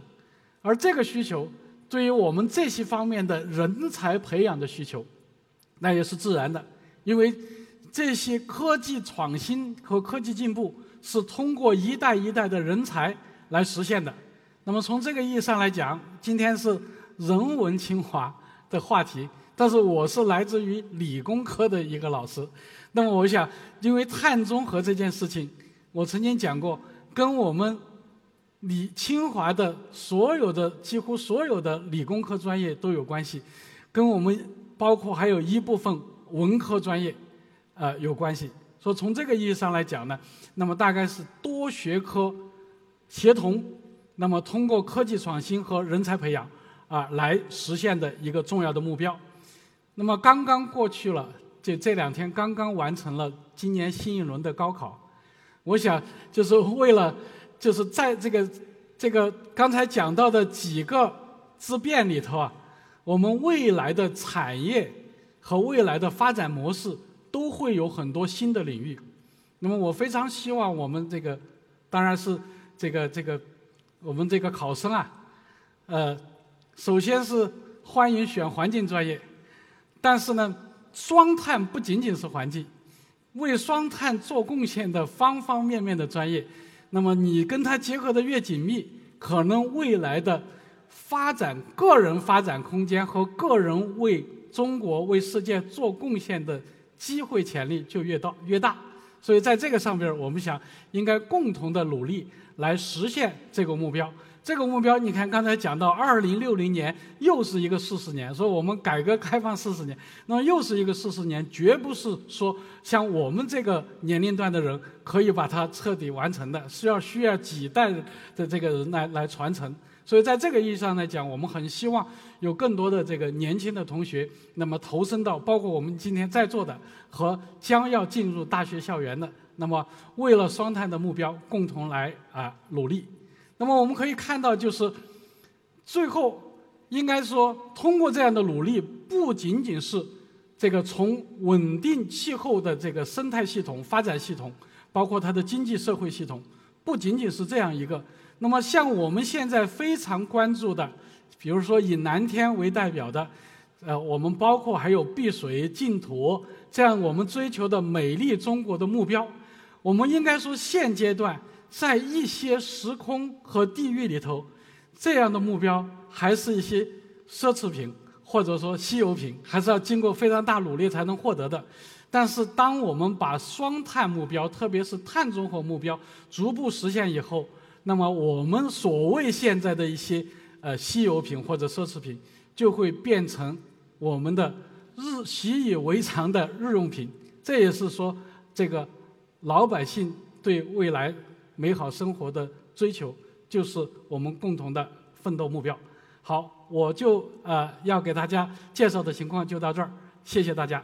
而这个需求。对于我们这些方面的人才培养的需求，那也是自然的，因为这些科技创新和科技进步是通过一代一代的人才来实现的。那么从这个意义上来讲，今天是人文清华的话题，但是我是来自于理工科的一个老师。那么我想，因为碳中和这件事情，我曾经讲过，跟我们。理清华的所有的几乎所有的理工科专业都有关系，跟我们包括还有一部分文科专业，呃有关系。说从这个意义上来讲呢，那么大概是多学科协同，那么通过科技创新和人才培养啊来实现的一个重要的目标。那么刚刚过去了，就这两天刚刚完成了今年新一轮的高考，我想就是为了。就是在这个这个刚才讲到的几个之变里头啊，我们未来的产业和未来的发展模式都会有很多新的领域。那么我非常希望我们这个，当然是这个这个我们这个考生啊，呃，首先是欢迎选环境专业，但是呢，双碳不仅仅是环境，为双碳做贡献的方方面面的专业，那么你跟它结合的越紧密，可能未来的发展个人发展空间和个人为中国为世界做贡献的机会潜力就越大越大。所以在这个上边，我们想应该共同的努力来实现这个目标。这个目标，你看刚才讲到，二零六零年又是一个四十年，说我们改革开放四十年，那么又是一个四十年，绝不是说像我们这个年龄段的人可以把它彻底完成的，是要需要几代的这个人来来传承。所以在这个意义上来讲，我们很希望有更多的这个年轻的同学，那么投身到包括我们今天在座的和将要进入大学校园的，那么为了双碳的目标共同来啊努力。那么我们可以看到，就是最后应该说，通过这样的努力，不仅仅是这个从稳定气候的这个生态系统、发展系统，包括它的经济社会系统，不仅仅是这样一个。那么，像我们现在非常关注的，比如说以蓝天为代表的，呃，我们包括还有碧水净土这样我们追求的美丽中国的目标，我们应该说现阶段在一些时空和地域里头，这样的目标还是一些奢侈品或者说稀有品，还是要经过非常大努力才能获得的。但是，当我们把双碳目标，特别是碳中和目标逐步实现以后，那么，我们所谓现在的一些呃稀有品或者奢侈品，就会变成我们的日习以为常的日用品。这也是说，这个老百姓对未来美好生活的追求，就是我们共同的奋斗目标。好，我就呃要给大家介绍的情况就到这儿，谢谢大家。